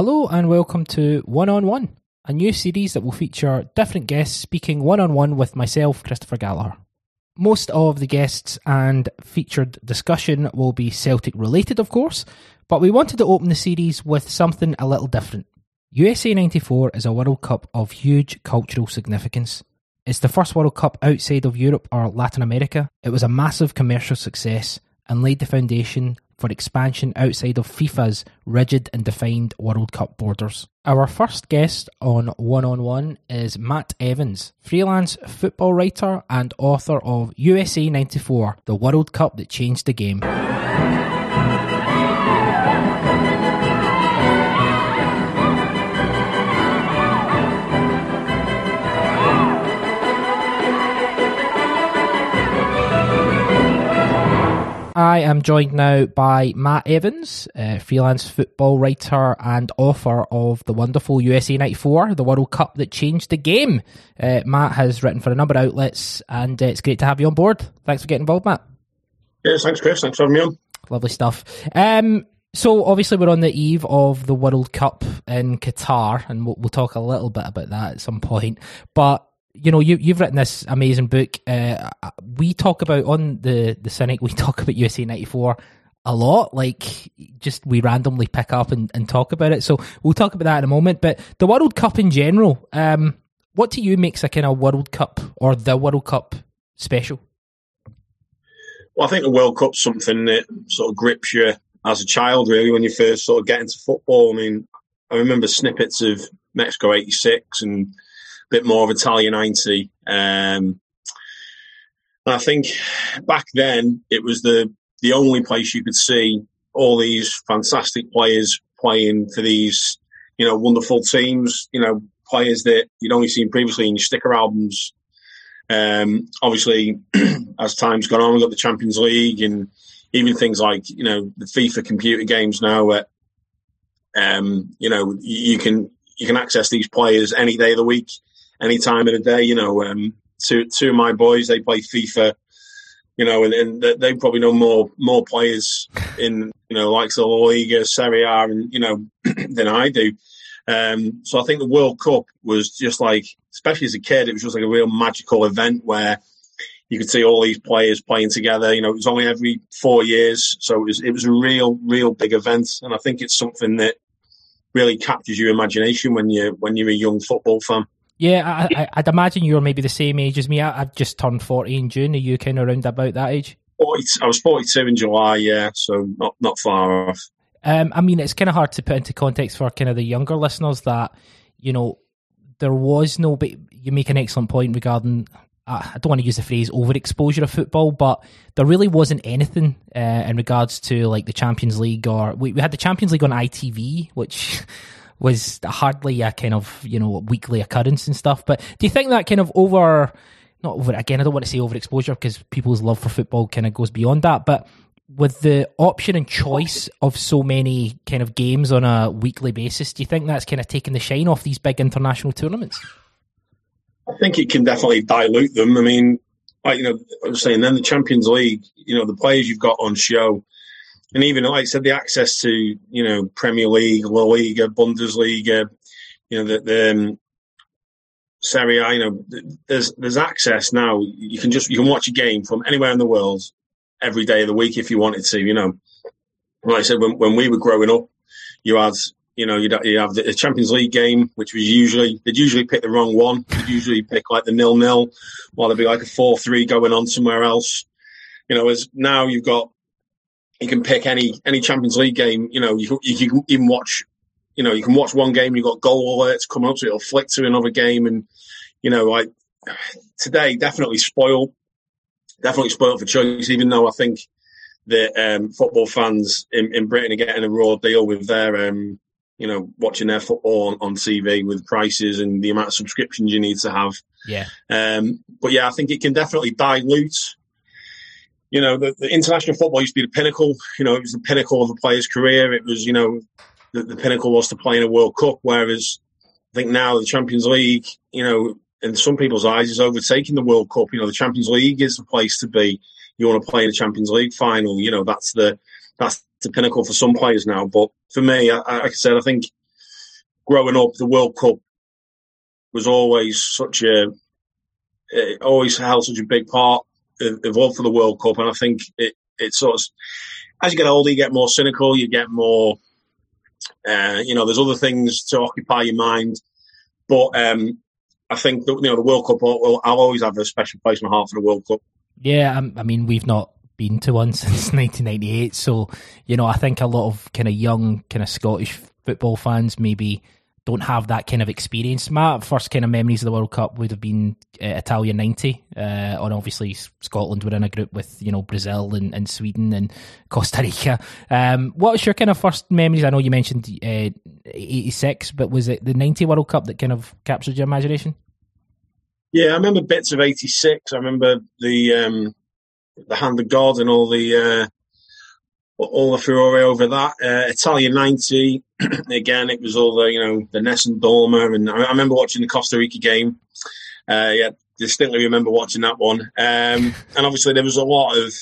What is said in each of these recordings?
Hello and welcome to One on One, a new series that will feature different guests speaking one on one with myself, Christopher Gallagher. Most of the guests and featured discussion will be Celtic related, of course, but we wanted to open the series with something a little different. USA 94 is a World Cup of huge cultural significance. It's the first World Cup outside of Europe or Latin America. It was a massive commercial success and laid the foundation for expansion outside of FIFA's rigid and defined World Cup borders. Our first guest on One on One is Matt Evans, freelance football writer and author of USA 94, the World Cup that changed the game. I am joined now by Matt Evans, freelance football writer and author of the wonderful USA 94, the World Cup that changed the game. Uh, Matt has written for a number of outlets, and uh, it's great to have you on board. Thanks for getting involved, Matt. Yes, thanks, Chris. Thanks for having me on. Lovely stuff. Um, so, obviously, we're on the eve of the World Cup in Qatar, and we'll, we'll talk a little bit about that at some point. But you know, you, you've written this amazing book. Uh, we talk about on the the Cynic. We talk about USA '94 a lot. Like, just we randomly pick up and, and talk about it. So we'll talk about that in a moment. But the World Cup in general, um, what to you makes a kind of World Cup or the World Cup special? Well, I think the World Cup's something that sort of grips you as a child, really, when you first sort of get into football. I mean, I remember snippets of Mexico '86 and bit more of Italia 90. Um, and I think back then it was the, the only place you could see all these fantastic players playing for these, you know, wonderful teams, you know, players that you'd only seen previously in sticker albums. Um, obviously, as time's gone on, we've got the Champions League and even things like, you know, the FIFA computer games now where, um, you know, you can, you can access these players any day of the week any time of the day. You know, um, two two of my boys they play FIFA. You know, and, and they probably know more more players in you know like the La Liga, Serie A, and you know than I do. Um, so I think the World Cup was just like, especially as a kid, it was just like a real magical event where you could see all these players playing together. You know, it was only every four years, so it was it was a real, real big event, and I think it's something that really captures your imagination when you when you're a young football fan. Yeah, I, would imagine you're maybe the same age as me. I, have just turned 40 in June. Are you kind of around about that age? 40, I was 42 in July, yeah, so not, not far off. Um, I mean, it's kind of hard to put into context for kind of the younger listeners that, you know, there was no, but you make an excellent point regarding, I don't want to use the phrase overexposure of football, but there really wasn't anything uh, in regards to like the Champions League or we, we had the Champions League on ITV, which was hardly a kind of you know weekly occurrence and stuff. But do you think that kind of over, not over again? I don't want to say overexposure because people's love for football kind of goes beyond that. But with the option and choice of so many kind of games on a weekly basis, do you think that's kind of taking the shine off these big international tournaments? I think it can definitely dilute them. I mean, like you know, I was saying, then the Champions League, you know, the players you've got on show and even like I said, the access to you know Premier League, La Liga, Bundesliga, you know the, the um, Serie A, you know, there's there's access now. You can just you can watch a game from anywhere in the world every day of the week if you wanted to. You know, like I said, when when we were growing up, you had you know you'd you have the Champions League game, which was usually they'd usually pick the wrong one. They'd usually pick like the nil nil, while there'd be like a four three going on somewhere else. You know, as now you've got you can pick any any Champions League game. You know, you, you can even watch. You know, you can watch one game. You've got goal alerts coming up, so it'll flick to another game. And you know, like today, definitely spoiled. Definitely spoiled for choice. Even though I think that um, football fans in, in, Britain are getting a raw deal with their, um, you know, watching their football on, on, TV with prices and the amount of subscriptions you need to have. Yeah. Um, but yeah, I think it can definitely dilute you know, the, the, international football used to be the pinnacle. You know, it was the pinnacle of a player's career. It was, you know, the, the pinnacle was to play in a World Cup. Whereas I think now the Champions League, you know, in some people's eyes, is overtaking the World Cup. You know, the Champions League is the place to be. You want to play in the Champions League final. You know, that's the that's the pinnacle for some players now. But for me, I, like I said, I think growing up, the World Cup was always such a, it always held such a big part of for the World Cup. And I think it, it sort of, as you get older, you get more cynical, you get more, uh, you know, there's other things to occupy your mind. But um, I think you know the World Cup. Will, I'll always have a special place in my heart for the World Cup. Yeah, um, I mean we've not been to one since 1998, so you know I think a lot of kind of young kind of Scottish football fans maybe don't have that kind of experience. My first kind of memories of the World Cup would have been uh, Italia '90, uh, and obviously Scotland were in a group with you know Brazil and, and Sweden and Costa Rica. Um, what was your kind of first memories? I know you mentioned '86, uh, but was it the '90 World Cup that kind of captured your imagination? Yeah, I remember bits of '86. I remember the um, the hand of God and all the uh, all the furore over that. Uh, Italia 90, again, it was all the, you know, the Nessun-Dorma. And I, I, remember watching the Costa Rica game. Uh, yeah, distinctly remember watching that one. Um, and obviously there was a lot of,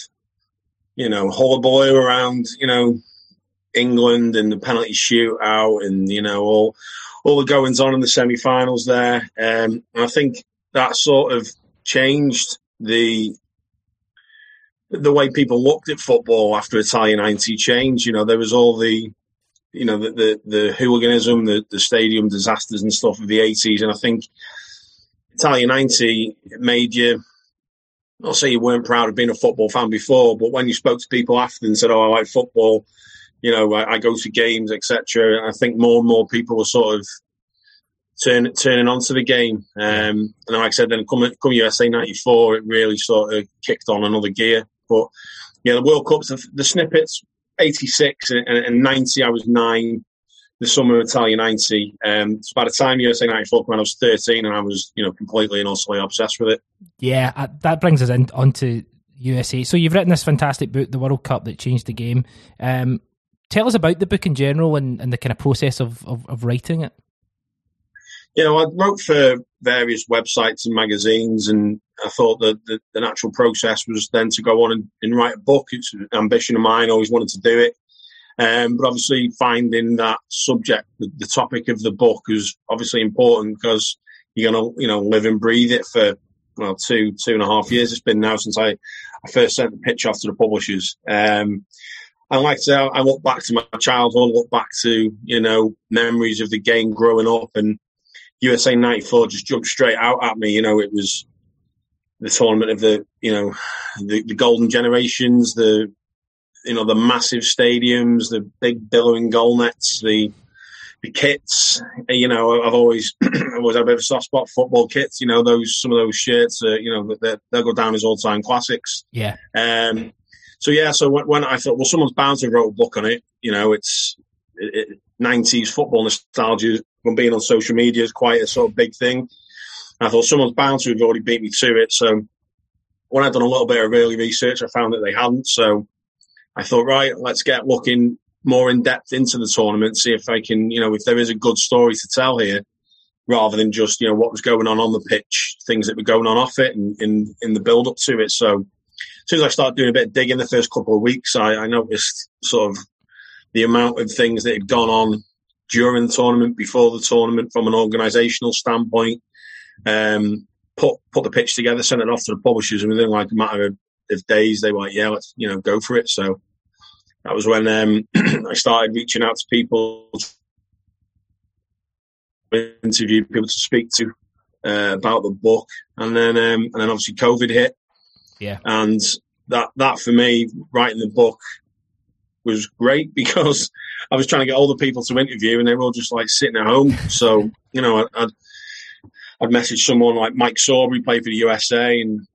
you know, hullabaloo around, you know, England and the penalty shootout and, you know, all, all the goings on in the semi-finals there. Um, and I think that sort of changed the the way people looked at football after Italian 90 changed. You know, there was all the, you know, the, the, the hooliganism, the, the stadium disasters and stuff of the 80s. And I think Italian 90 made you, I'll say you weren't proud of being a football fan before, but when you spoke to people after and said, oh, I like football, you know, I, I go to games, etc. I think more and more people were sort of turn, turning onto the game. Um, and like I said, then come, come USA 94, it really sort of kicked on another gear. But yeah, the World Cups, the, the snippets, 86 and, and, 90, I was nine. The summer of Italia 90. Um, so by the time USA 94 when I was 13 and I was, you know, completely and utterly obsessed with it. Yeah, uh, that brings us in onto USA. So you've written this fantastic book, The World Cup That Changed the Game. Um, tell us about the book in general and, and the kind of process of, of, of writing it you know, I wrote for various websites and magazines, and I thought that the, the natural process was then to go on and, and, write a book. It's an ambition of mine, always wanted to do it. Um, but obviously, finding that subject, the, the, topic of the book, is obviously important because you're going to, you know, live and breathe it for well two two and a half years. It's been now since I, I first sent the pitch off to the publishers. Um, and like I say, I look back to my childhood, look back to you know memories of the game growing up, and USA 94 just jumped straight out at me. You know, it was the tournament of the, you know, the, the golden generations, the, you know, the massive stadiums, the big billowing goal nets, the, the kits, you know, I've always, always had a bit of a soft spot for football kits. You know, those some of those shirts, uh, you know, they'll go down as all time classics. Yeah. Um. So yeah, so when, when, I thought, well, someone's bound to wrote a book on it. You know, it's it, it, 90s football nostalgia from being on social media is quite a sort of big thing. I thought someone's bound to have already beat me to it. So when I'd done a little bit of early research, I found that they hadn't. So I thought, right, let's get looking more in depth into the tournament, see if I can, you know, if there is a good story to tell here, rather than just, you know, what was going on on the pitch, things that were going on off it and in, in the build up to it. So as soon as I started doing a bit of digging the first couple of weeks, I, I noticed sort of the amount of things that had gone on during the tournament, before the tournament, from an organisational standpoint. Um, put put the pitch together, sent it off to the publishers, and within like a matter of, of days, they were like, "Yeah, let's you know go for it." So that was when um, I started reaching out to people, interview people to speak to uh, about the book, and then um, and then obviously COVID hit. Yeah, and that that for me, writing the book was great because I was trying to get all the people to interview, and they were all just like sitting at home. So you know, I'd I'd message someone like Mike Sorber, played for the USA, and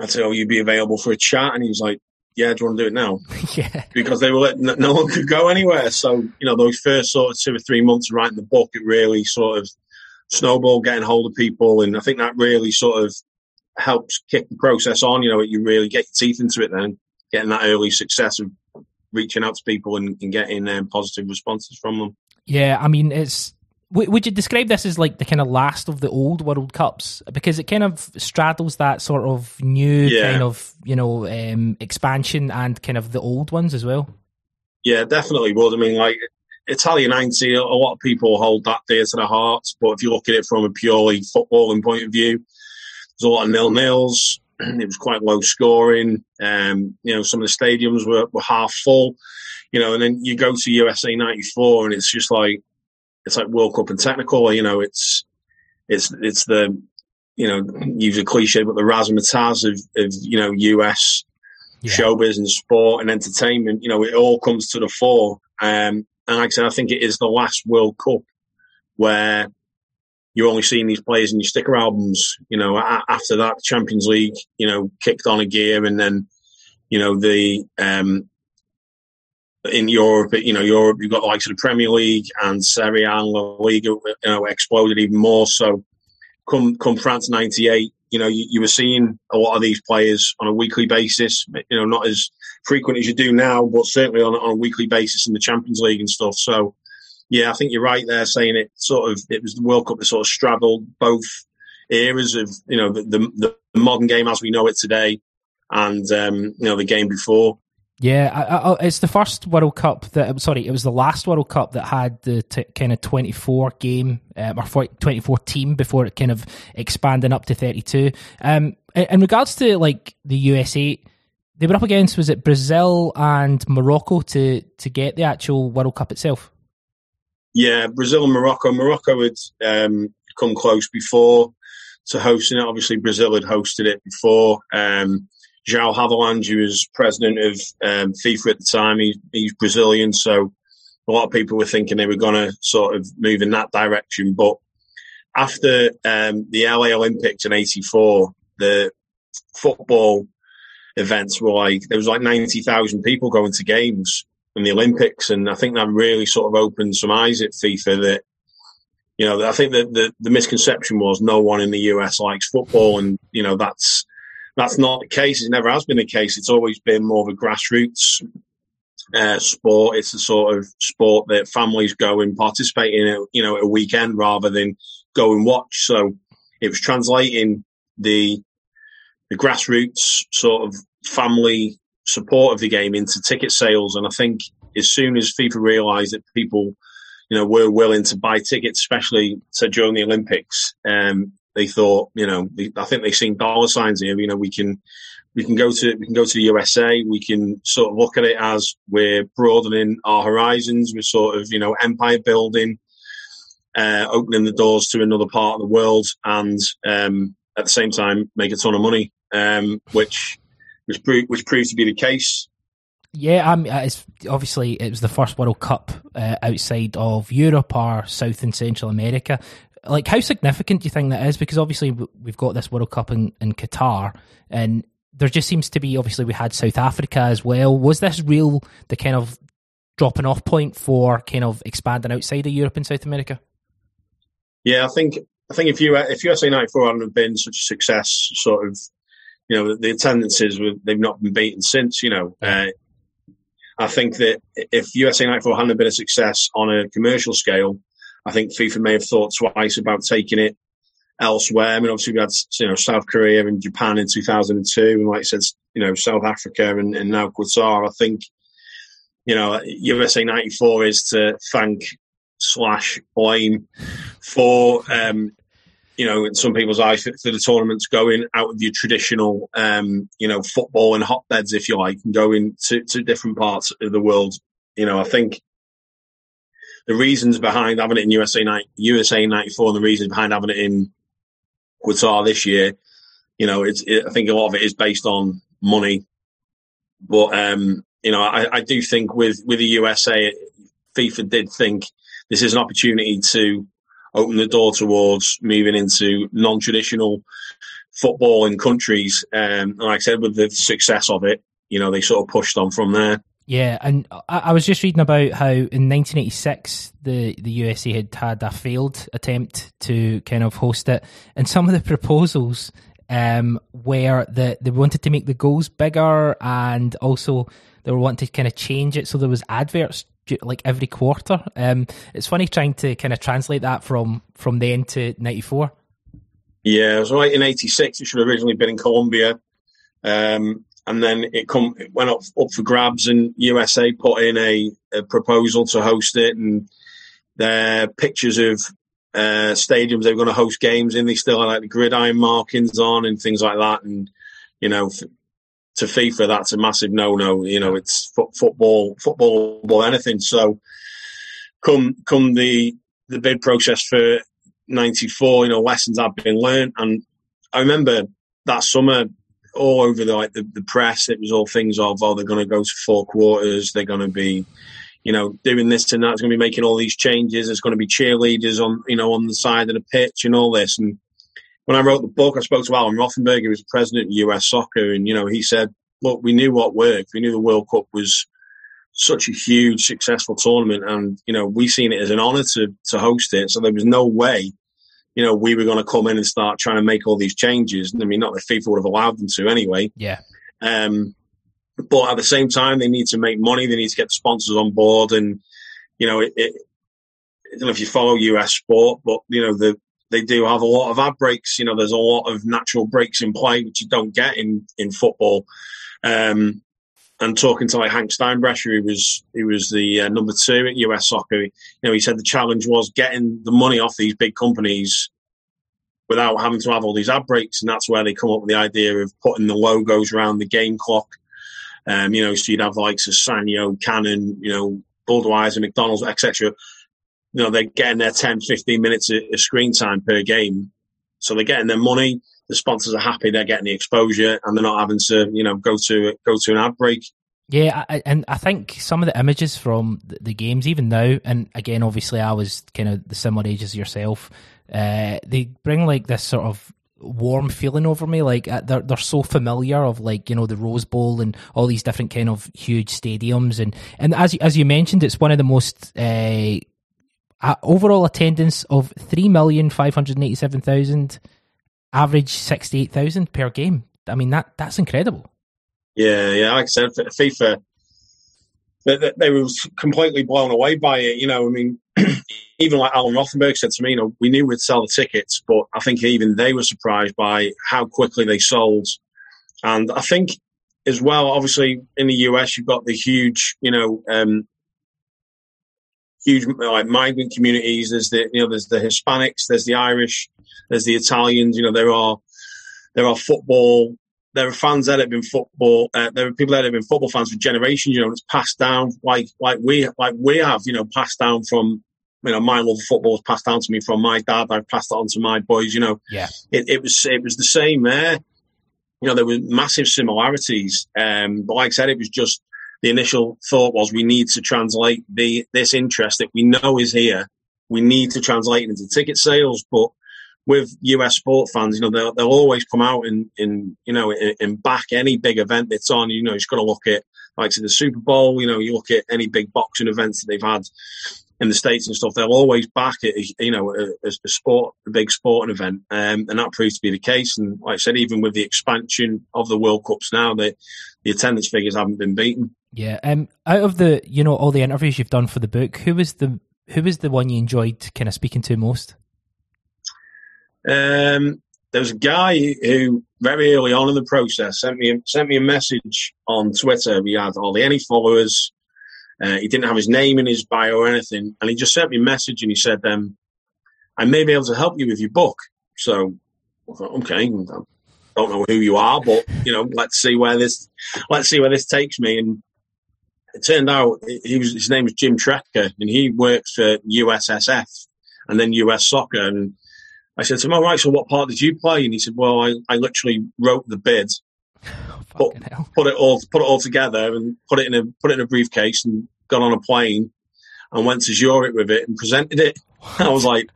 I'd say, "Oh, you'd be available for a chat," and he was like, "Yeah, do you want to do it now?" yeah, because they were letting, no one could go anywhere. So you know, those first sort of two or three months of writing the book, it really sort of snowballed getting hold of people, and I think that really sort of helps kick the process on. You know, you really get your teeth into it then, getting that early success of reaching out to people and, and getting um, positive responses from them. Yeah, I mean, it's. would you describe this as like the kind of last of the old World Cups because it kind of straddles that sort of new yeah. kind of you know um, expansion and kind of the old ones as well? Yeah, definitely would. I mean, like Italia 90, a lot of people hold that dear to their hearts, but if you look at it from a purely footballing point of view, there's a lot of nil nils. It was quite low scoring. Um, you know, some of the stadiums were, were half full. You know, and then you go to USA '94, and it's just like it's like World Cup and technical. You know, it's it's it's the you know use a cliche, but the razzmatazz of, of you know US yeah. showbiz and sport and entertainment. You know, it all comes to the fore. Um, and like I said, I think it is the last World Cup where you're only seeing these players in your sticker albums. You know, after that, Champions League, you know, kicked on a gear, and then, you know, the um, in Europe, you know, Europe, you've got like likes of the Premier League and Serie A and La Liga, you know, exploded even more. So, come come France '98, you know, you, you, were seeing a lot of these players on a weekly basis. You know, not as frequent as you do now, but certainly on, on a weekly basis in the Champions League and stuff. So, yeah, I think you're right there saying it. Sort of, it was the World Cup that sort of straddled both eras of you know the the, the modern game as we know it today, and um, you know the game before. Yeah, I, I, it's the first World Cup that. I'm Sorry, it was the last World Cup that had the t- kind of 24 game um, or 24 team before it kind of expanding up to 32. Um, in, in regards to like the USA, they were up against was it Brazil and Morocco to to get the actual World Cup itself. Yeah, Brazil and Morocco. Morocco had um, come close before to hosting it. Obviously, Brazil had hosted it before. Um, João Havelange, who was president of um, FIFA at the time, he, he's Brazilian, so a lot of people were thinking they were going to sort of move in that direction. But after um, the LA Olympics in '84, the football events were like there was like ninety thousand people going to games in the Olympics, and I think that really sort of opened some eyes at FIFA that. You know, I think that the, the misconception was no one in the US likes football, and you know that's that's not the case. It never has been the case. It's always been more of a grassroots uh, sport. It's the sort of sport that families go and participate in, you know, a weekend rather than go and watch. So it was translating the the grassroots sort of family support of the game into ticket sales. And I think as soon as FIFA realised that people, you know, were willing to buy tickets, especially so during the Olympics, um, they thought, you know, I think they've seen dollar signs here. You know, we can we can go to we can go to the USA. We can sort of look at it as we're broadening our horizons. We're sort of you know empire building, uh, opening the doors to another part of the world, and um, at the same time make a ton of money, um, which which proved which proved to be the case. Yeah, um, it's obviously it was the first World Cup uh, outside of Europe or South and Central America, like how significant do you think that is? Because obviously we've got this World Cup in, in Qatar, and there just seems to be obviously we had South Africa as well. Was this real the kind of dropping off point for kind of expanding outside of Europe and South America? Yeah, I think I think if you if USA '94 hadn't been such a success, sort of, you know, the attendances they've not been beaten since. You know, uh, I think that if USA '94 hadn't been a success on a commercial scale, I think FIFA may have thought twice about taking it elsewhere. I mean, obviously we had you know South Korea and Japan in 2002, and like I said, you know South Africa and, and now Qatar. I think you know USA '94 is to thank slash blame for um, you know in some people's eyes for, the tournaments going out of your traditional um, you know football and hotbeds, if you like, and going to, to different parts of the world. You know, I think the reasons behind having it in USA USA '94 and the reasons behind having it in Qatar this year, you know, it's it, I think a lot of it is based on money, but um, you know, I, I do think with with the USA, FIFA did think this is an opportunity to open the door towards moving into non-traditional football in countries. Um, and like I said, with the success of it, you know, they sort of pushed on from there. Yeah, and I, was just reading about how in 1986 the the USA had had a failed attempt to kind of host it, and some of the proposals um, were that they wanted to make the goals bigger, and also they were wanting to kind of change it so there was adverts like every quarter. Um, it's funny trying to kind of translate that from from then to '94. Yeah, it was right in '86. It should have originally been in Colombia. Um, and then it come it went up up for grabs, and USA put in a, a proposal to host it, and their pictures of uh, stadiums they were going to host games in. They still had like the gridiron markings on and things like that, and you know. F- to FIFA, that's a massive no-no. You know, it's fo- football, football, or anything. So, come come the the bid process for '94, you know, lessons have been learned, and I remember that summer all over the like the, the press. It was all things of oh they're going to go to four quarters. They're going to be, you know, doing this and that. It's going to be making all these changes. There's going to be cheerleaders on you know on the side of the pitch and all this. And when I wrote the book, I spoke to Alan Rothenberg, who was the president of US Soccer, and you know he said, look, we knew what worked. We knew the World Cup was such a huge successful tournament, and you know we seen it as an honour to to host it. So there was no way you know, we were going to come in and start trying to make all these changes. I mean, not that FIFA would have allowed them to anyway. Yeah. Um, but at the same time, they need to make money. They need to get sponsors on board. And, you know, it, it, I don't know if you follow US sport, but, you know, the, they do have a lot of ad breaks. You know, there's a lot of natural breaks in play, which you don't get in, in football. Um, and talking to like Hank Steinbrecher, he was he was the uh, number two at US Soccer. You know, he said the challenge was getting the money off these big companies without having to have all these ad breaks, and that's where they come up with the idea of putting the logos around the game clock. Um, you know, so you'd have likes of Sanyo, Canon, you know, Budweiser, McDonald's, etc. You know, they're getting their 10, 15 minutes of screen time per game. So they're getting their money the sponsors are happy they're getting the exposure and they're not having to you know go to go to an ad break. Yeah, I, and I think some of the images from the, games, even now, and again, obviously, I was kind of the similar age as yourself. Uh, they bring like this sort of warm feeling over me. Like uh, they're they're so familiar of like you know the Rose Bowl and all these different kind of huge stadiums, and and as as you mentioned, it's one of the most uh, overall attendance of three million five hundred eighty seven thousand average 68,000 per game. I mean, that that's incredible. Yeah, yeah. Like I said, FIFA, they, they were completely blown away by it. You know, I mean, even like Alan Rothenberg said to me, you know, we knew we'd sell the tickets, but I think even they were surprised by how quickly they sold. And I think as well, obviously in the US, you've got the huge, you know, um, huge like migrant communities. There's the you know there's the Hispanics, there's the Irish, there's the Italians. You know there are there are football. There are fans that have been football. Uh, there are people that have been football fans for generations. You know, it's passed down like like we like we have. You know, passed down from you know my love of football was passed down to me from my dad. I've passed it on to my boys. You know, yeah, it, it was it was the same there. You know, there were massive similarities. Um, but like I said, it was just the initial thought was we need to translate the this interest that we know is here. We need to translate it into ticket sales, but with US sport fans, you know, they'll, they'll always come out and, in you know, and back any big event that's on. You know, you've got to look at, like, to the Super Bowl, you know, you look at any big boxing events that they've had in the States and stuff, they'll always back it, you know, a, a sport, a big sporting event. Um, and that proves to be the case. And like I said, even with the expansion of the World Cups now, the, the attendance figures haven't been beaten. Yeah. Um. Out of the, you know, all the interviews you've done for the book, who was the who was the one you enjoyed kind of speaking to most? Um. There was a guy who very early on in the process sent me sent me a message on Twitter. We had hardly any followers. Uh, he didn't have his name in his bio or anything, and he just sent me a message and he said, um, "I may be able to help you with your book." So I thought, okay, don't know who you are, but you know, let's see where this let's see where this takes me. And it turned out he was his name was Jim Trecker, and he works for USSF and then US Soccer. And I said to him, "All right, so what part did you play?" And he said, "Well, I, I literally wrote the bid, put, put it all put it all together, and put it in a put it in a briefcase, and got on a plane and went to Zurich with it and presented it." I was like,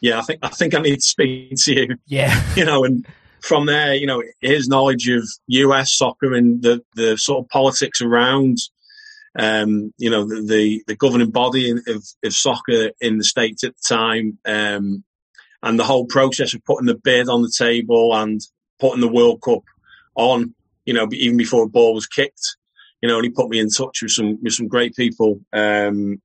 "Yeah, I think I think I need to speak to you." Yeah, you know, and from there, you know, his knowledge of US soccer and the the sort of politics around um, you know, the, the, the, governing body of, of soccer in the States at the time, um, and the whole process of putting the bid on the table and putting the World Cup on, you know, even before a ball was kicked, you know, and he put me in touch with some, with some great people. Um,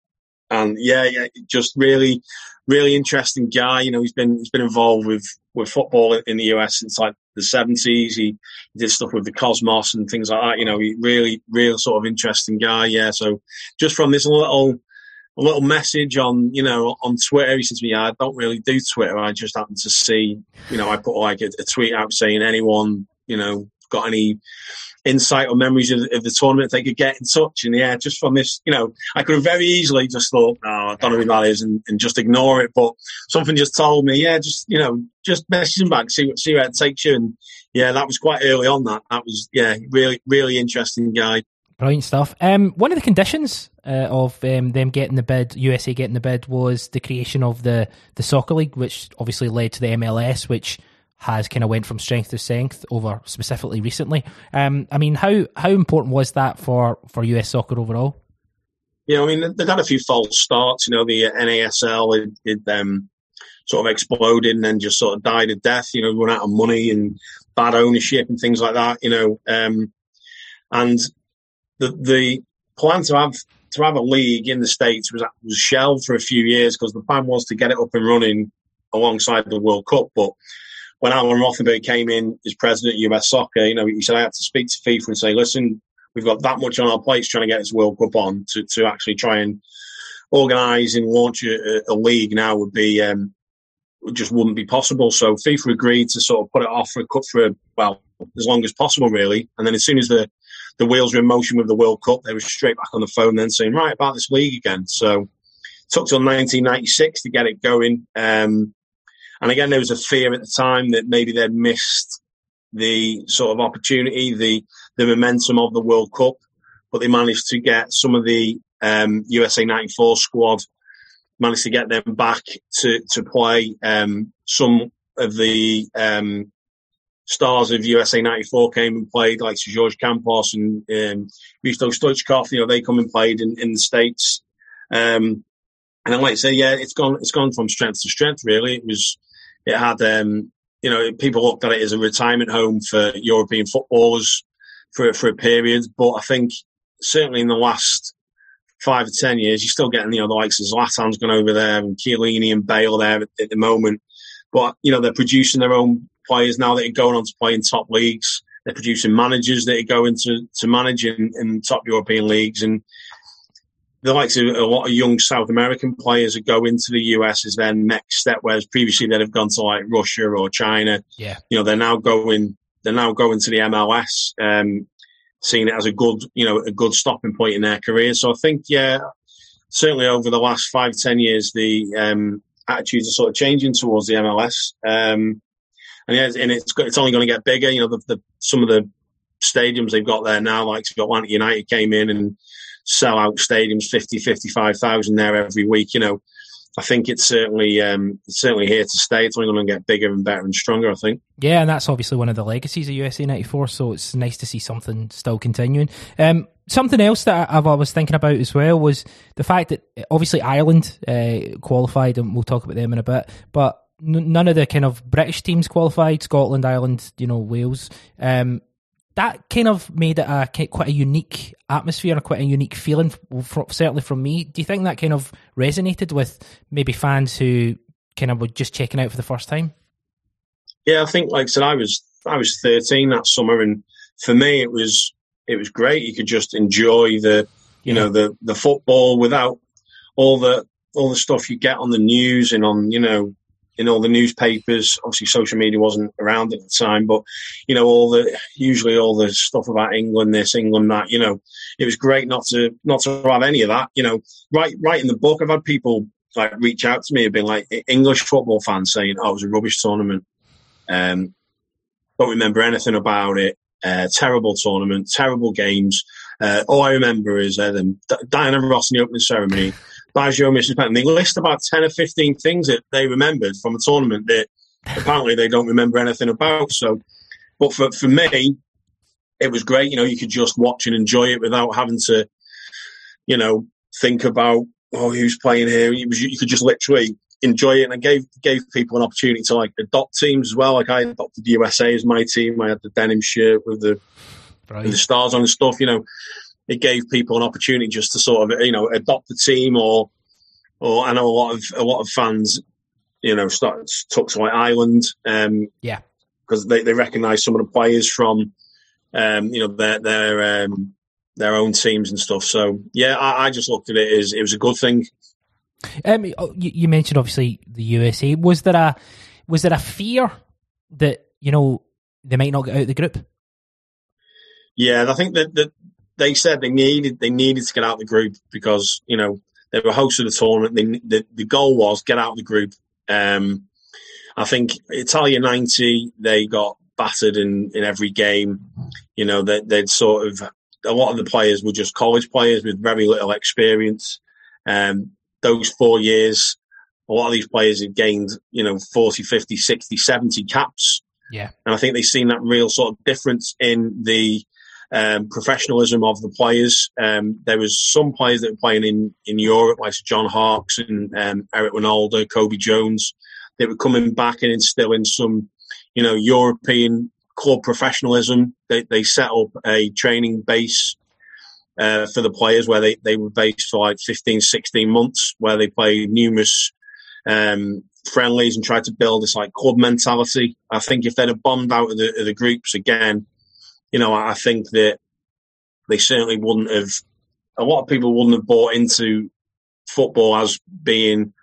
and yeah, yeah, just really, really interesting guy. You know, he's been, he's been involved with, with football in the US since like the seventies. He, he did stuff with the Cosmos and things like that. You know, he really, real sort of interesting guy. Yeah. So just from this little a little message on you know on Twitter. He says to me, "I don't really do Twitter. I just happen to see you know I put like a, a tweet out saying anyone you know got any insight or memories of, of, the tournament, they could get in touch. And yeah, just from this, you know, I could have very easily just thought, oh, I don't know who that is and, and, just ignore it. But something just told me, yeah, just, you know, just message back, see, what, see where it takes you. And yeah, that was quite early on that. That was, yeah, really, really interesting guy. Brilliant stuff. Um, one of the conditions uh, of um, them getting the bid, USA getting the bid, was the creation of the, the soccer league, which obviously led to the MLS, which has kind of went from strength to strength over specifically recently. Um, I mean, how how important was that for for US soccer overall? Yeah, I mean, they've had a few false starts. You know, the NASL it, um, sort of exploded and then just sort of died a death. You know, run out of money and bad ownership and things like that. You know, um, and the the plan to have to have a league in the states was was shelved for a few years because the plan was to get it up and running alongside the World Cup, but when Alan Rothenberg came in as president of US Soccer, you know, he said I had to speak to FIFA and say, listen, we've got that much on our plates trying to get this World Cup on to, to actually try and organise and launch a, a, league now would be um, just wouldn't be possible. So FIFA agreed to sort of put it off for a cut for well as long as possible, really. And then as soon as the the wheels were in motion with the World Cup, they were straight back on the phone then saying, right about this league again. So took till 1996 to get it going. Um, and again, there was a fear at the time that maybe they'd missed the sort of opportunity, the the momentum of the World Cup, but they managed to get some of the um, USA '94 squad managed to get them back to to play. Um, some of the um, stars of USA '94 came and played, like George Campos and um, Hristo Stoichkov. You know, they come and played in, in the states. Um, and I to say, yeah, it's gone. It's gone from strength to strength. Really, it was it had, um, you know, people looked at it as a retirement home for European footballers for for a period. But I think certainly in the last five or ten years, you're still getting you know the likes of Zlatan's gone over there and Chiellini and Bale there at, at, the moment. But you know they're producing their own players now that are going on to play in top leagues. They're producing managers that are going to to manage in, in top European leagues, and the likes of a lot of young South American players that go into the US is their next step, whereas previously they'd have gone to like Russia or China. Yeah. You know, they're now going they're now going to the MLS, um, seeing it as a good, you know, a good stopping point in their career. So I think, yeah, certainly over the last five, ten years, the um, attitudes are sort of changing towards the MLS. Um, and yeah, and it's it's only going to get bigger. You know, the, the, some of the stadiums they've got there now, like Atlanta United came in and sell out stadiums 50, 55,000 there every week. You know, I think it's certainly um, certainly here to stay. It's only going to get bigger and better and stronger. I think. Yeah, and that's obviously one of the legacies of USA '94. So it's nice to see something still continuing. Um, something else that I've, I was thinking about as well was the fact that obviously Ireland uh, qualified, and we'll talk about them in a bit, but none of the kind of British teams qualified. Scotland, Ireland, you know, Wales. Um, that kind of made it a quite a unique atmosphere and quite a unique feeling, for, certainly from me. Do you think that kind of resonated with maybe fans who kind of were just checking out for the first time? Yeah, I think, like I said, I was I was thirteen that summer, and for me, it was it was great. You could just enjoy the you yeah. know the the football without all the all the stuff you get on the news and on you know in all the newspapers. Obviously, social media wasn't around at the time, but you know, all the usually all the stuff about England, this, England, that. You know, it was great not to not to have any of that. You know, right, right in the book, I've had people like reach out to me and been like English football fans saying, "Oh, it was a rubbish tournament." Um, don't remember anything about it. Uh, terrible tournament, terrible games. Uh, all I remember is uh, them, Diana Ross in the opening ceremony Baggio misses penalty. They list about 10 or 15 things that they remembered from a tournament that apparently they don't remember anything about. So, but for, for me, it was great. You know, you could just watch and enjoy it without having to, you know, think about, oh, who's playing here. You, was, you could just literally enjoy it. And I gave, gave people an opportunity to like adopt teams as well. Like I adopted the USA as my team. I had the denim shirt with the, right. with the stars on and stuff, you know it gave people an opportunity just to sort of you know adopt the team or or I know a lot of a lot of fans you know start, took to like Ireland. Um, yeah. because they, they recognise some of the players from um, you know their their um, their own teams and stuff. So yeah, I, I, just looked at it as it was a good thing. Um, oh, you, you mentioned obviously the USA. Was there a was there a fear that you know they might not get out of the group? Yeah, I think that, that they said they needed they needed to get out of the group because you know they were hosts of the tournament. They, the the goal was get out of the group. Um, I think Italia ninety they got battered in, in every game. You know they, they'd sort of a lot of the players were just college players with very little experience. Um, those four years, a lot of these players have gained, you know, 40, 50, 60, 70 caps. Yeah. And I think they've seen that real sort of difference in the um, professionalism of the players. Um, there was some players that were playing in, in Europe, like John Harkes and um, Eric Wynalda, Cobi Jones. They were coming back and instilling some, you know, European club professionalism. They, they set up a training base uh, for the players where they, they were based for like 15, 16 months, where they played numerous um, friendlies and tried to build this like club mentality. I think if they'd have bombed out of the, of the groups again, you know, I think that they certainly wouldn't have. A lot of people wouldn't have bought into football as being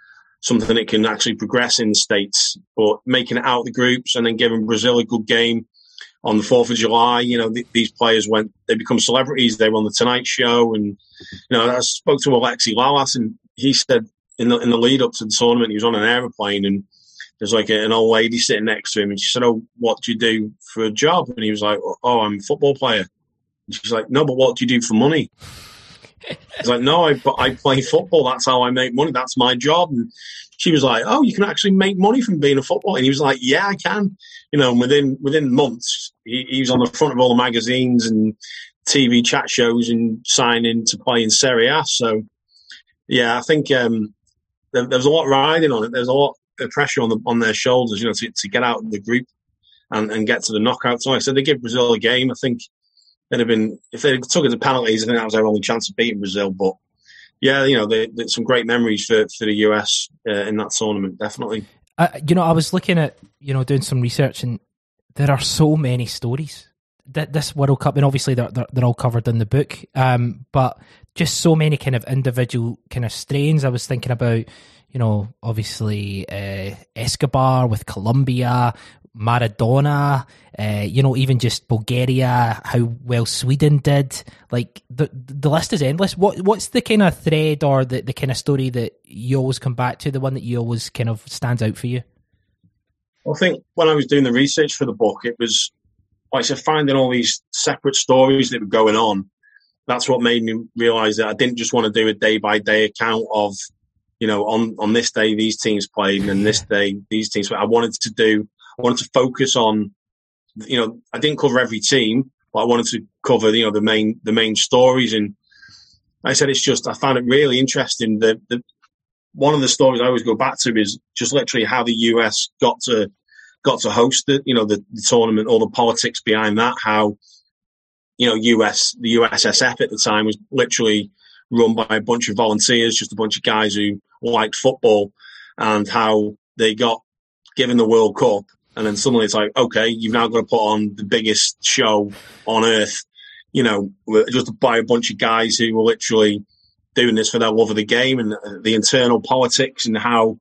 something that can actually progress in the states. But making it out of the groups and then giving Brazil a good game on the Fourth of July, you know, th- these players went. They become celebrities. They were on the Tonight Show, and you know, I spoke to Alexi Lalas, and he said in the in the lead up to the tournament, he was on an aeroplane and there's like an old lady sitting next to him, and she said, "Oh, what do you do for a job?" And he was like, "Oh, I'm a football player." And she's like, "No, but what do you do for money?" He's like, "No, I I play football. That's how I make money. That's my job." And she was like, "Oh, you can actually make money from being a footballer." And he was like, "Yeah, I can." You know, within within months, he, he was on the front of all the magazines and TV chat shows and signing to play in Serie A. So, yeah, I think um, there, there's a lot riding on it. There's a lot pressure on the on their shoulders, you know, to, to get out of the group and, and get to the knockout. So I said they give Brazil a game. I think they'd have been if they took it to penalties. I think that was their only chance of beating Brazil. But yeah, you know, they, they, some great memories for for the US uh, in that tournament. Definitely. Uh, you know, I was looking at you know doing some research, and there are so many stories. That this World Cup, and obviously they're, they're, they're all covered in the book, um, but just so many kind of individual kind of strains. I was thinking about you know, obviously uh, Escobar with Colombia, Maradona, uh, you know, even just Bulgaria, how well Sweden did. Like the the list is endless. What what's the kind of thread or the, the kind of story that you always come back to? The one that you always kind of stands out for you. I think when I was doing the research for the book, it was like I said, finding all these separate stories that were going on. That's what made me realise that I didn't just want to do a day by day account of you know, on on this day these teams played, and this day these teams. I wanted to do, I wanted to focus on, you know, I didn't cover every team, but I wanted to cover, you know, the main the main stories. And I said it's just I found it really interesting that the one of the stories I always go back to is just literally how the US got to got to host it, you know, the, the tournament, all the politics behind that, how you know, US the USSF at the time was literally run by a bunch of volunteers, just a bunch of guys who liked football, and how they got given the World Cup, and then suddenly it's like, okay, you've now got to put on the biggest show on earth, you know, just by a bunch of guys who were literally doing this for their love of the game and the internal politics and how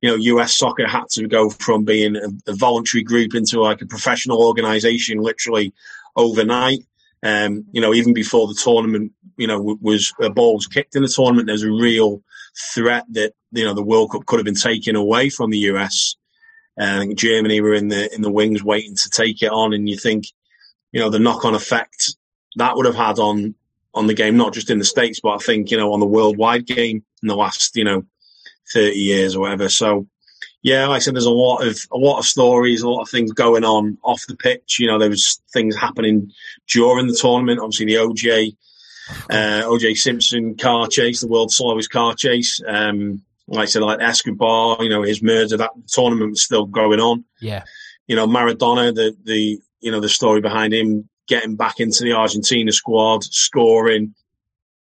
you know, US soccer had to go from being a, a, voluntary group into like a professional organization literally overnight. Um, you know, even before the tournament, you know, was a ball was kicked in the tournament. There's a real threat that you know the World Cup could have been taken away from the US. And Germany were in the in the wings waiting to take it on, and you think, you know, the knock on effect that would have had on on the game, not just in the states, but I think you know on the worldwide game in the last you know thirty years or whatever. So yeah, like I said, there's a lot of a lot of stories, a lot of things going on off the pitch. You know, there was things happening during the tournament. Obviously, the OJ uh, OJ Simpson car chase, the world's slowest car chase. Um, like I said, like Escobar, you know, his murder, that tournament was still going on. Yeah. You know, Maradona, the the you know the story behind him getting back into the Argentina squad, scoring,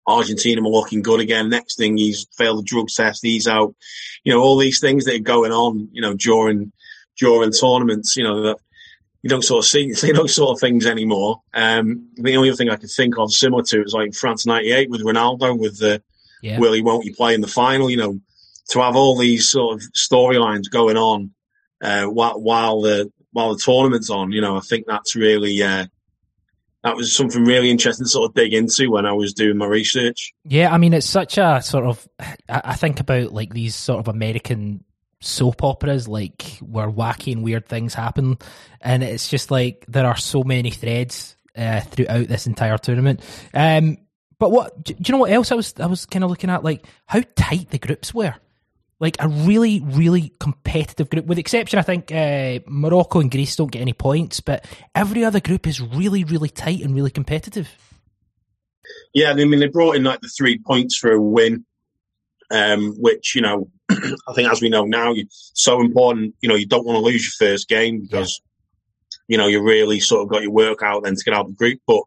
Argentina are looking good again. Next thing, he's failed the drug test. He's out. You know, all these things that are going on. You know, during during tournaments. You know, that you don't sort of see, see those sort of things anymore. Um, the only other thing I could think of similar to it was like France '98 with Ronaldo with the yeah. will he won't he play in the final. You know, to have all these sort of storylines going on uh, while, while the while the tournament's on. You know, I think that's really uh, that was something really interesting to sort of dig into when I was doing my research. Yeah, I mean, it's such a sort of. I think about like these sort of American soap operas, like where wacky and weird things happen, and it's just like there are so many threads uh, throughout this entire tournament. Um, but what do you know? What else I was I was kind of looking at, like how tight the groups were like a really, really competitive group, with exception, I think uh, Morocco and Greece don't get any points, but every other group is really, really tight and really competitive. Yeah, I mean, they brought in like the three points for a win, um, which, you know, I think as we know now, it's so important. You know, you don't want to lose your first game because, yeah. you know, you really sort of got your work out then to get out of the group. But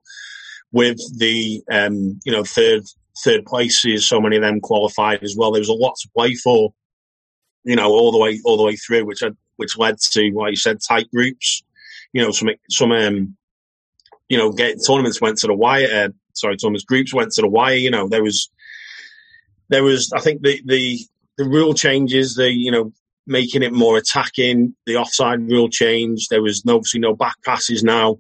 with the, um, you know, third third places, so many of them qualified as well. There was a lot to play for you know, all the way all the way through, which which led to, like you said, tight groups. You know, some some um, you know, get tournaments went to the wire. Uh, sorry, tournaments groups went to the wire. You know, there was there was I think the the the rule changes, the you know making it more attacking, the offside rule change. There was obviously no back passes now.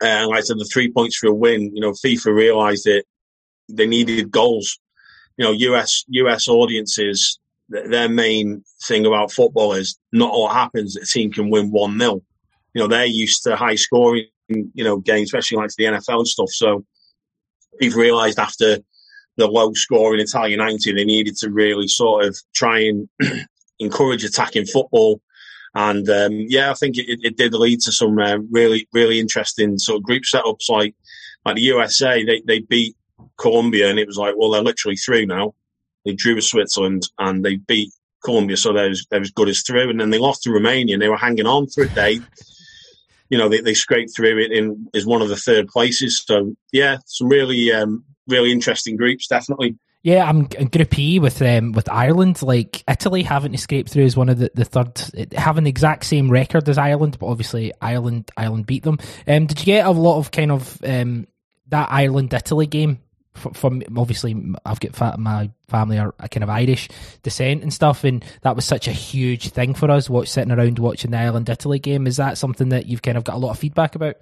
And uh, like I said, the three points for a win. You know, FIFA realised that they needed goals. You know, US US audiences their main thing about football is not what happens. A team can win one 0 You know, they're used to high scoring, you know, games, especially like the NFL and stuff. So we've realised after the low scoring Italia 90, they needed to really sort of try and encourage attacking football. And um, yeah, I think it, it, did lead to some uh, really, really interesting sort of group setups. Like, like the USA, they, they beat Colombia, and it was like, well, they're literally through now. They drew with Switzerland and they beat Colombia, so they was, they was good as through. And then they lost to Romania and they were hanging on for a day. you know, they, they scraped through it in is one of the third places. So yeah, some really um, really interesting groups, definitely. Yeah, I'm Group E with um, with Ireland. Like Italy having to scrape through is one of the, the third, having the exact same record as Ireland, but obviously Ireland Ireland beat them. Um, did you get a lot of kind of um, that Ireland Italy game from obviously I've got my family are kind of Irish descent and stuff, and that was such a huge thing for us. Watch sitting around watching the Ireland Italy game. Is that something that you've kind of got a lot of feedback about?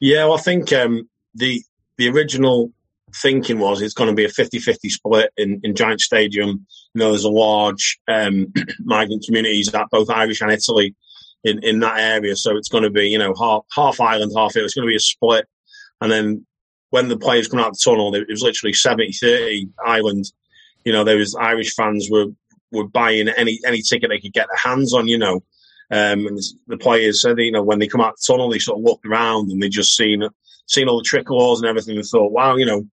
Yeah, well, I think um, the the original thinking was it's going to be a 50-50 split in, in Giant Stadium. You know, there's a large um, migrant communities at both Irish and Italy in, in that area, so it's going to be you know half half Ireland, half it. It's going to be a split, and then when the players come out the tunnel, it was literally 70-30 Ireland. You know, there was Irish fans were were buying any any ticket they could get their hands on. You know, um, and the players said, you know, when they come out the tunnel, they sort of looked around and they just seen seen all the tricolores and everything, and thought, wow, you know.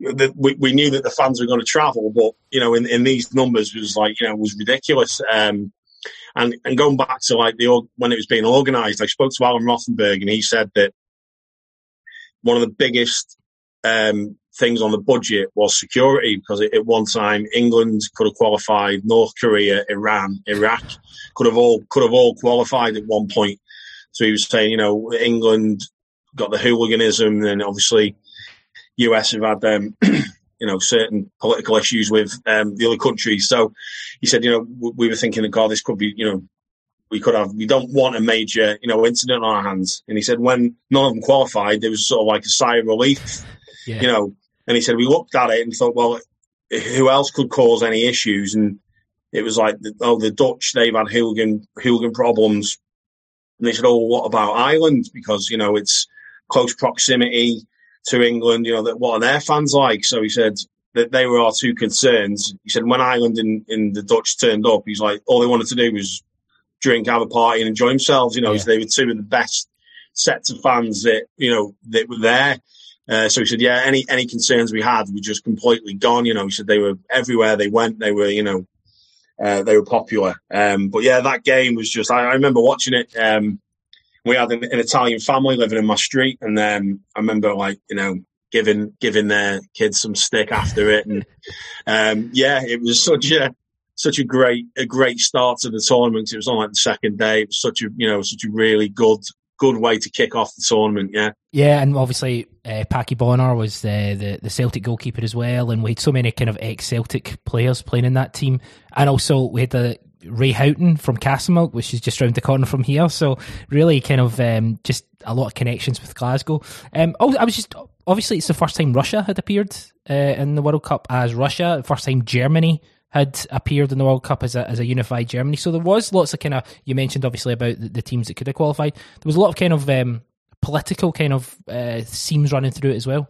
The, we, we knew that the fans were going to travel, but you know, in, in these numbers was like you know was ridiculous. Um, and and going back to like the when it was being organised, I spoke to Alan Rothenberg, and he said that one of the biggest um, things on the budget was security because at one time England could have qualified, North Korea, Iran, Iraq could have all could have all qualified at one point. So he was saying, you know, England got the hooliganism, and obviously US have had um, you know certain political issues with um, the other countries. So he said, you know, we were thinking that God, this could be, you know, we could have. We don't want a major, you know, incident on our hands. And he said when none of them qualified, there was sort of like a sigh of relief, yeah. you know. And he said we looked at it and thought, well, who else could cause any issues? And it was like, oh, the Dutch, they've had hooligan hooligan problems. And they said, oh, what about Ireland? Because you know it's close proximity to England. You know that what are their fans like? So he said that they were our two concerns. He said when Ireland and, and the Dutch turned up, he's like all they wanted to do was drink, have a party, and enjoy themselves. You know, yeah. they were two of the best sets of fans that you know that were there. Uh, so he said, yeah, any any concerns we had were just completely gone. You know, he said they were everywhere they went. They were, you know, uh, they were popular. Um, but yeah, that game was just. I, I remember watching it. Um, we had an, an, Italian family living in my street, and then I remember like you know giving giving their kids some stick after it, and um, yeah, it was such a such a great a great start to the tournament. It was on like the second day. It was such a you know such a really good good way to kick off the tournament. Yeah, yeah, and obviously uh, Paddy Bonner was the, the, the Celtic goalkeeper as well, and we had so many kind of ex Celtic players playing in that team, and also we had the Ray Houghton from Castlemilk, which is just round the corner from here. So really, kind of um, just a lot of connections with Glasgow. Um, oh, I was just obviously it's the first time Russia had appeared uh, in the World Cup as Russia. First time Germany had appeared in the World Cup as a, as a unified Germany. So there was lots of kind of you mentioned obviously about the, the teams that could have qualified. There was a lot of kind of um, political kind of uh, themes running through it as well.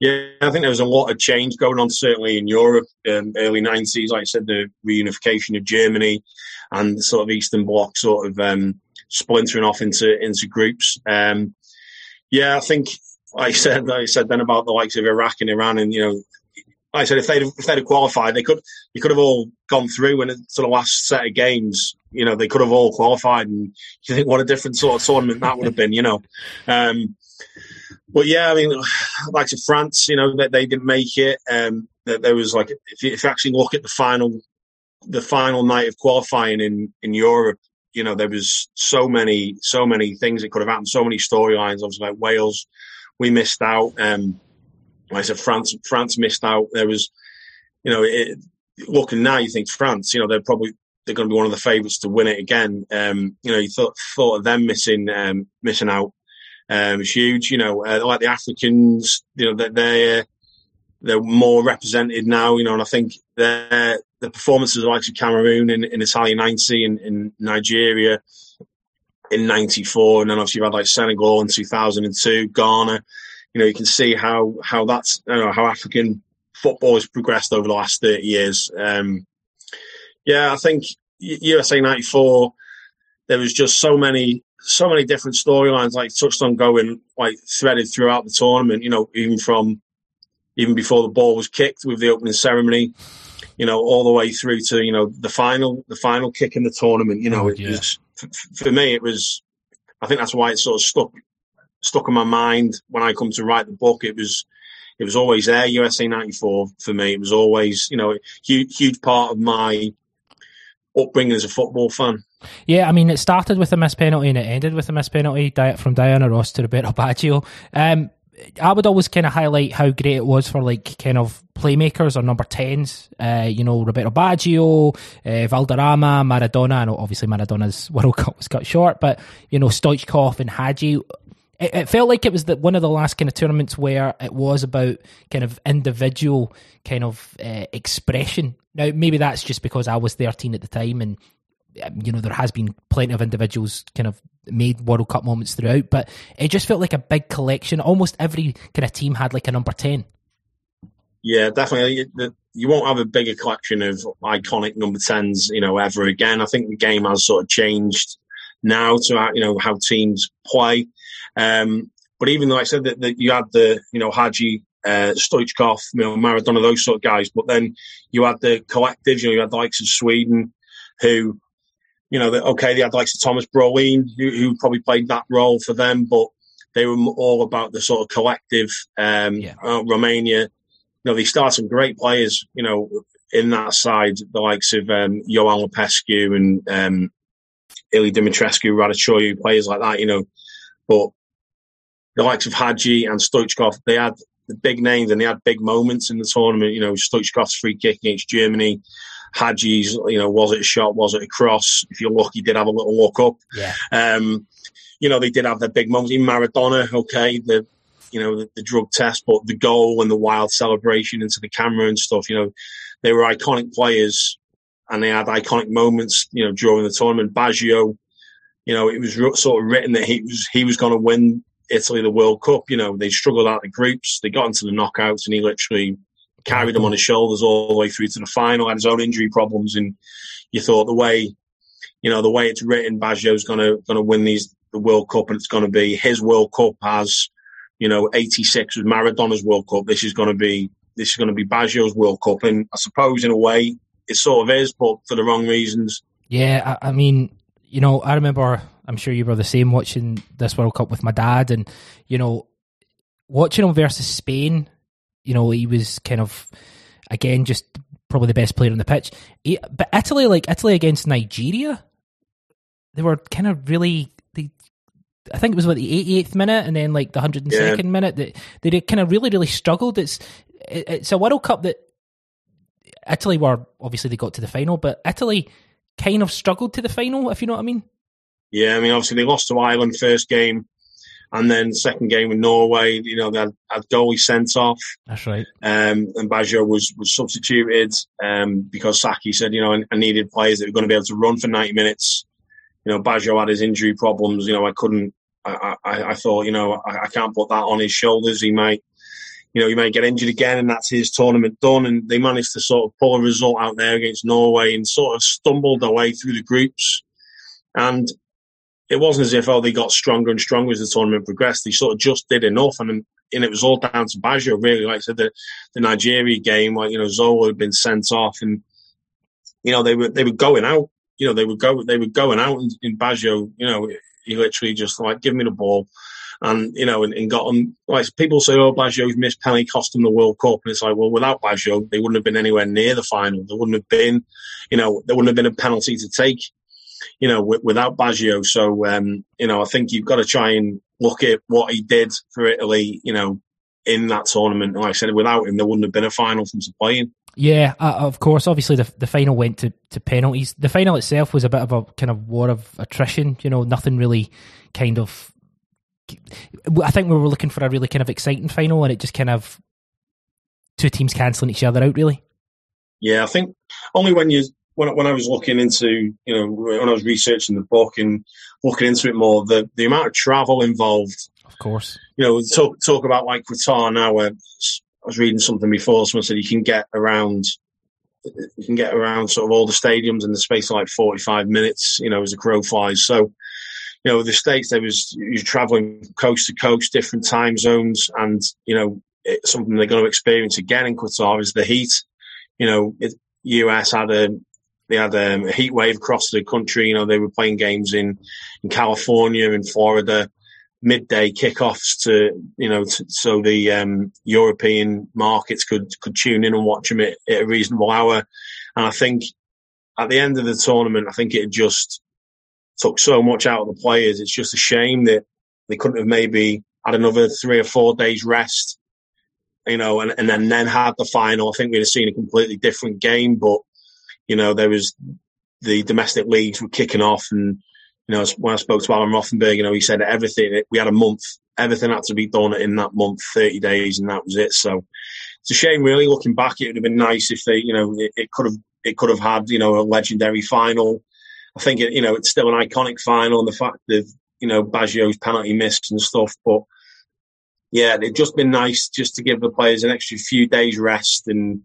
Yeah, I think there was a lot of change going on, certainly in Europe, um, early 90s. Like I said, the reunification of Germany and the sort of Eastern Bloc sort of um, splintering off into into groups. Um, yeah, I think, like I said, like I said then about the likes of Iraq and Iran, and you know, like I said, if they'd if they'd have qualified, they could they could have all gone through in the of last set of games. You know, they could have all qualified, and you think what a different sort of tournament that would have been. You know. Um, but yeah, I mean, like to France, you know, they, they, didn't make it. Um, that there was like, if you, if you actually look at the final, the final night of qualifying in in Europe, you know, there was so many, so many things that could have happened, so many storylines. Obviously, like Wales, we missed out. Um, like I said, France, France missed out. There was, you know, it, looking now, you think France, you know, they're probably they're going to be one of the favourites to win it again. Um, you know, you thought thought of them missing um, missing out um, it's huge. You know, uh, like the Africans, you know, that they're they're more represented now. You know, and I think their the performances like of Cameroon in, in Italia '90 and in Nigeria in '94, and then obviously you had like Senegal in 2002, Ghana. You know, you can see how how that's you know how African football has progressed over the last 30 years. Um, yeah, I think USA '94 there was just so many so many different storylines like touched on going like threaded throughout the tournament. You know, even from even before the ball was kicked with the opening ceremony, you know, all the way through to you know the final the final kick in the tournament. You know, oh, it yeah. was for me it was. I think that's why it sort of stuck stuck in my mind when I come to write the book. It was it was always there. USA '94 for me. It was always you know huge huge part of my upbringing as a football fan. Yeah, I mean, it started with a missed penalty and it ended with a missed penalty from Diana Ross to Roberto Baggio. Um, I would always kind of highlight how great it was for like kind of playmakers or number 10s. Uh, you know, Roberto Baggio, uh, Valderrama, Maradona. and obviously Maradona's World Cup was cut short, but, you know, Stoichkov and Hagi. It, it felt like it was the, one of the last kind of tournaments where it was about kind of individual kind of uh, expression. Now, maybe that's just because I was 13 at the time and um, you know, there has been plenty of individuals kind of made World Cup moments throughout, but it just felt like a big collection. Almost every kind of team had like a number 10. Yeah, definitely. You won't have a bigger collection of iconic number 10s, you know, ever again. I think the game has sort of changed now to, you know, how teams play. Um, but even though I said that, that you had the, you know, Hagi uh, Stoichkov, you know, Maradona, those sort of guys. But then you had the collectives, you know, you had the likes of Sweden, who you know, okay, they had likes of Tomas Brolin, who, who, probably played that role for them, but they were all about the sort of collective. Um, yeah. uh, Romania, you know, they started some great players, you know, in that side, the likes of um, Ioan Lupescu and um, Ilie Dumitrescu, Răducioiu, players like that, you know. But the likes of Hagi and Stoichkov, they had the big names and they had big moments in the tournament. You know, Stoichkov's free kick against Germany, Hagi's, you know, was it a shot? Was it a cross? If you're lucky, did have a little look up. Yeah. Um, you know, they did have their big moments. In Maradona, okay, the you know the, the, drug test, but the goal and the wild celebration into the camera and stuff. You know, they were iconic players, and they had iconic moments. You know, during the tournament, Baggio. You know, it was sort of written that he was he was going to win Italy the World Cup. You know, they struggled out the groups, they got into the knockouts, and he literally carried them on his shoulders all the way through to the final. Had his own injury problems, and you thought the way, you know, the way it's written, Baggio's going to going to win these the World Cup, and it's going to be his World Cup as, you know, '86 was Maradona's World Cup. This is going to be this is going to be Baggio's World Cup, and I suppose in a way it sort of is, but for the wrong reasons. Yeah, I, I mean, you know, I remember. I'm sure you were the same watching this World Cup with my dad, and you know, watching him versus Spain you know, he was kind of again just probably the best player on the pitch. But Italy, like Italy against Nigeria, they were kind of really. They, I think it was about the 88th minute and then like the 102nd yeah. minute that they, they kind of really, really struggled. It's it's a World Cup that Italy were obviously they got to the final, but Italy kind of struggled to the final, if you know what I mean. Yeah, I mean obviously they lost to Ireland first game, and then second game with Norway, you know, they had, had goalie sent off. That's right. Um, and Baggio was was substituted um, because Sacchi said, you know, I needed players that were going to be able to run for ninety minutes. You know, Baggio had his injury problems. You know, I couldn't. I, I, I thought, you know, I, I can't put that on his shoulders. He might you know, he may get injured again and that's his tournament done. And they managed to sort of pull a result out there against Norway and sort of stumbled their way through the groups. And it wasn't as if, oh, they got stronger and stronger as the tournament progressed. They sort of just did enough. And, and it was all down to Baggio, really. Like I said, the, the Nigeria game, like, you know, Zola had been sent off and, you know, they were, they were going out. You know, they would go, they were going out in, in Baggio, you know, he literally just like, give me the ball and you know, and, and got them. Like people say, "Oh, Baggio's missed penalty cost them the World Cup," and it's like, well, without Baggio, they wouldn't have been anywhere near the final. There wouldn't have been, you know, there wouldn't have been a penalty to take, you know, w- without Baggio. So, um, you know, I think you've got to try and look at what he did for Italy, you know, in that tournament. Like I said, without him, there wouldn't have been a final from to playing. Yeah, uh, of course. Obviously, the the final went to, to penalties. The final itself was a bit of a kind of war of attrition. You know, nothing really kind of I think we were looking for a really kind of exciting final, and it just kind of two teams cancelling each other out. Really. Yeah, I think only when you when when I was looking into you know when I was researching the book and looking into it more, the the amount of travel involved. Of course. You know, talk talk about like Qatar now. Where I was reading something before, someone said you can get around. You can get around sort of all the stadiums in the space of like 45 minutes, you know, as a crow flies. So, you know, the states there was you're traveling coast to coast, different time zones, and you know, something they're going to experience again in Qatar is the heat. You know, it, US had a they had a heat wave across the country. You know, they were playing games in in California, in Florida, midday kickoffs to you know, so the um, European markets could could tune in and watch them at, at a reasonable hour. And I think at the end of the tournament, I think it just took so much out of the players. It's just a shame that they couldn't have maybe had another three or four days rest, you know, and, and then, then had the final. I think we'd have seen a completely different game, but, you know, there was the domestic leagues were kicking off and, you know, when I spoke to Alan Rothenberg, you know, he said everything, we had a month, everything had to be done in that month, 30 days, and that was it. So it's a shame, really, looking back, it would have been nice if they, you know, it, it could have, it could have had, you know, a legendary final I think it, you know it's still an iconic final, and the fact that you know Baggio's penalty missed and stuff. But yeah, it'd just been nice just to give the players an extra few days rest and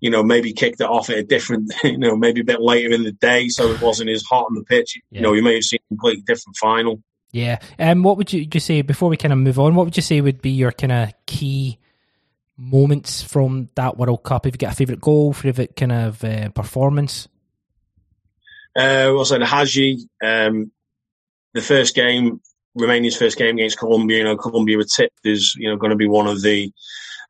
you know maybe kicked it off at a different, you know, maybe a bit later in the day, so it wasn't as hot on the pitch. Yeah. You know, you may have seen a completely different final. Yeah. Um, what would you just say before we kind of move on? What would you say would be your kind of key moments from that World Cup? If you get a favourite goal, favourite kind of uh, performance? Uh, also, the Hagi, um, the first game, Romania's first game against Colombia, you know, Colombia were tipped as, you know, going to be one of the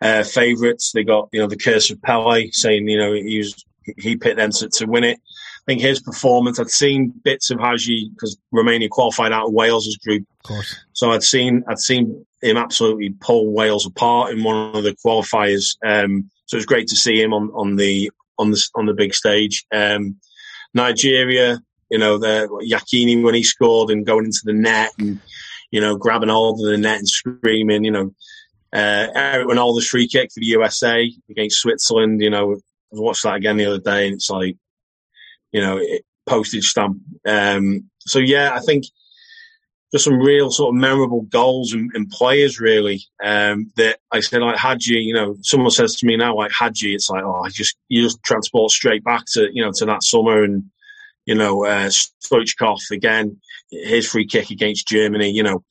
uh, favourites. They got, you know, the curse of Pele saying, you know, he was, he picked them to, to win it. I think his performance, I'd seen bits of Hagi because Romania qualified out of Wales's group. Of course. So I'd seen, I'd seen him absolutely pull Wales apart in one of the qualifiers. Um, so it was great to see him on, on the, on the, on the big stage. Um, Nigeria, you know, the Yekini when he scored and going into the net and, you know, grabbing hold of the net and screaming, you know, uh, Eric Wynalda's free kick for the USA against Switzerland, you know, I watched that again the other day and it's like, you know, it, postage stamp. Um, so yeah, I think just some real sort of memorable goals and, and players really. Um, that I said like Hagi, you know, someone says to me now like Hagi, it's like oh, I just you just transport straight back to you know to that summer and you know uh, Stoichkov again, his free kick against Germany, you know,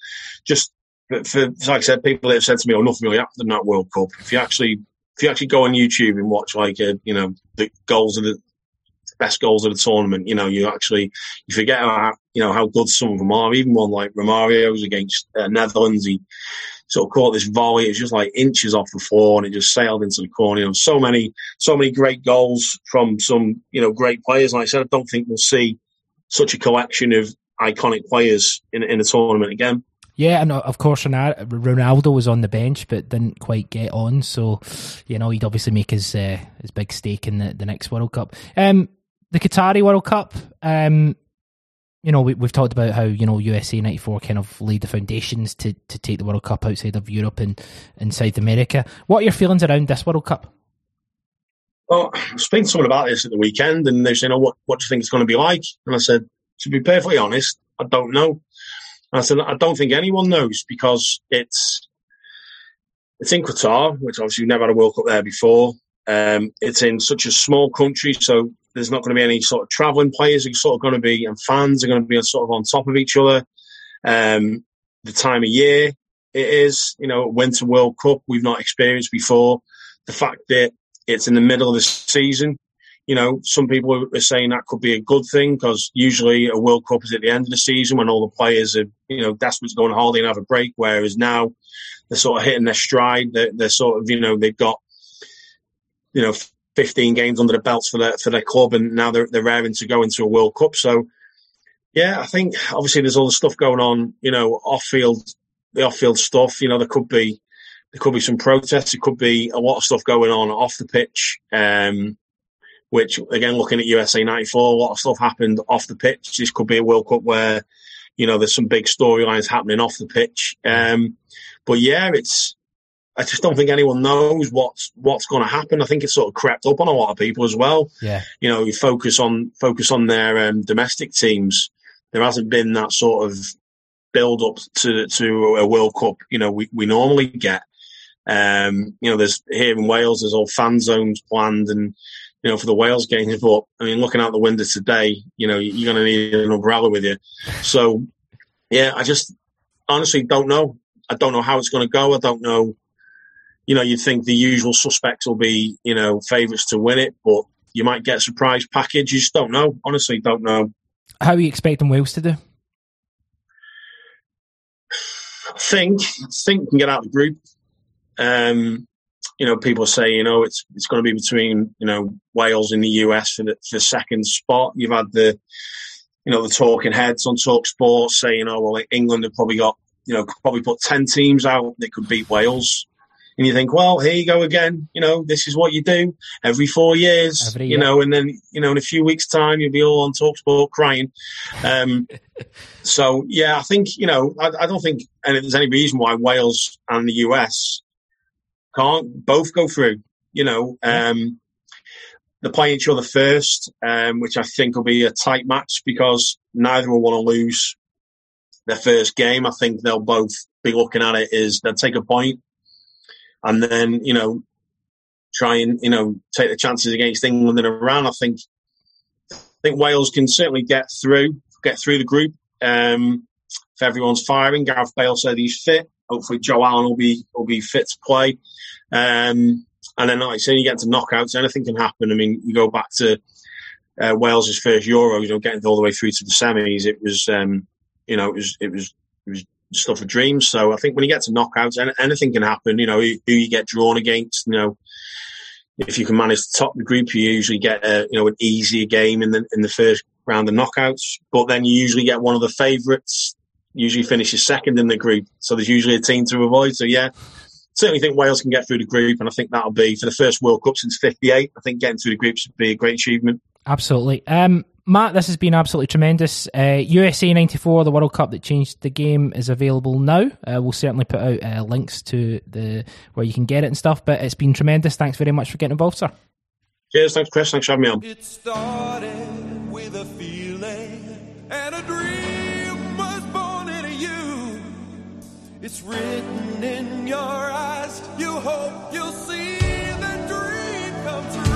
just for, for like I said, people that have said to me, oh, nothing really happened in that World Cup. If you actually if you actually go on YouTube and watch like a, you know the goals of the best goals of the tournament. You know, you actually you forget how you know how good some of them are. Even one like Romario's against uh, Netherlands, he sort of caught this volley. It was just like inches off the floor, and it just sailed into the corner. You know, so many, so many great goals from some, you know, great players. Like I said, I don't think we'll see such a collection of iconic players in in a tournament again. Yeah, and uh, of course Ronaldo was on the bench but didn't quite get on, so you know he'd obviously make his uh, his big stake in the, the next World Cup. Um, the Qatari World Cup, um, you know, we, have talked about how you know USA '94 kind of laid the foundations to to take the World Cup outside of Europe and, and South America. What are your feelings around this World Cup? Well, I was speaking to someone about this at the weekend, and they said, "Oh, what what do you think it's going to be like?" And I said, "To be perfectly honest, I don't know." And I said, "I don't think anyone knows because it's it's in Qatar, which obviously we've never had a World Cup there before. Um, it's in such a small country, so there's not going to be any sort of travelling players are sort of going to be, and fans are going to be sort of on top of each other. Um, the time of year it is, you know, Winter World Cup we've not experienced before. The fact that it's in the middle of the season, you know, some people are saying that could be a good thing because usually a World Cup is at the end of the season when all the players are, you know, desperate to go on holiday and have a break. Whereas now they're sort of hitting their stride. They're, they're sort of, you know, they've got, you know, 15 games under the belts for their for their club, and now they're they're raring to go into a World Cup. So, yeah, I think obviously there's all the stuff going on, you know, off field, the off field stuff. You know, there could be there could be some protests. There could be a lot of stuff going on off the pitch. Um, which again, looking at USA '94, a lot of stuff happened off the pitch. This could be a World Cup where, you know, there's some big storylines happening off the pitch. Um, but yeah, it's I just don't think anyone knows what's what's going to happen. I think it's sort of crept up on a lot of people as well. Yeah, you know, you focus on focus on their um, domestic teams. There hasn't been that sort of build up to to a World Cup. You know, we, we normally get. Um, you know, there's here in Wales, there's all fan zones planned, and you know, for the Wales games. But I mean, looking out the window today, you know, you're going to need an umbrella with you. So, yeah, I just honestly don't know. I don't know how it's going to go. I don't know you know, you'd think the usual suspects will be, you know, favourites to win it, but you might get a surprise package. You just don't know. Honestly, don't know. How are you expecting Wales to do? I think I think can get out of the group. Um, you know, people say, you know, it's it's going to be between you know Wales and the US for the for the second spot. You've had the you know the talking heads on Talk Sports saying, oh well, England have probably got you know probably put ten teams out that could beat Wales and you think, well, here you go again. You know, this is what you do every four years. Every you know, and then you know, in a few weeks' time, you'll be all on Talksport crying. Um, so yeah, I think you know, I, I don't think and there's any reason why Wales and the US can't both go through. You know, um, they're playing each other first, um, which I think will be a tight match because neither will want to lose their first game. I think they'll both be looking at it as they'll take a point and then you know try and you know take the chances against England and Iran. I think I think Wales can certainly get through get through the group. Um, if everyone's firing, Gareth Bale said he's fit. Hopefully, Joe Allen will be will be fit to play. Um, and then, like I say, you get to knockouts, anything can happen. I mean, you go back to uh, Wales's first Euro, you know, getting all the way through to the semis. It was, um, you know, it was it was it was stuff of dreams. So I think when you get to knockouts, anything can happen. You know, who, you get drawn against. You know, if you can manage to top the group, you usually get a you know an easier game in the in the first round of knockouts. But then you usually get one of the favourites. Usually finishes second in the group, so there's usually a team to avoid. So yeah, certainly think Wales can get through the group, and I think that'll be for the first World Cup since '58. I think getting through the group should be a great achievement. Absolutely. Um, Matt, this has been absolutely tremendous. Uh, USA 94, the World Cup that changed the game, is available now. Uh, we'll certainly put out uh, links to the where you can get it and stuff, but it's been tremendous. Thanks very much for getting involved, sir. Cheers. Thanks, Chris. Thanks for having me on. It started with a feeling and a dream was born in you. It's written in your eyes. You hope you'll see the dream come true.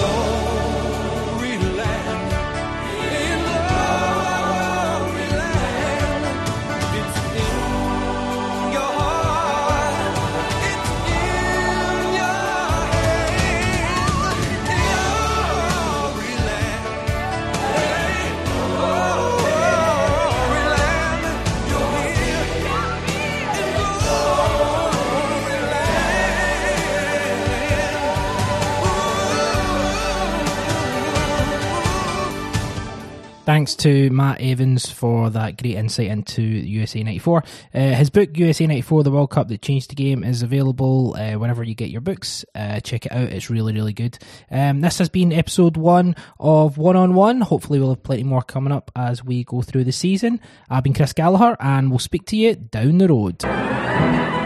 Oh. Thanks to Matt Evans for that great insight into USA 94. Uh, his book, USA 94, The World Cup That Changed the Game, is available uh, whenever you get your books. Uh, check it out. It's really, really good. Um, this has been episode one of One on One. Hopefully, we'll have plenty more coming up as we go through the season. I've been Chris Gallagher, and we'll speak to you down the road.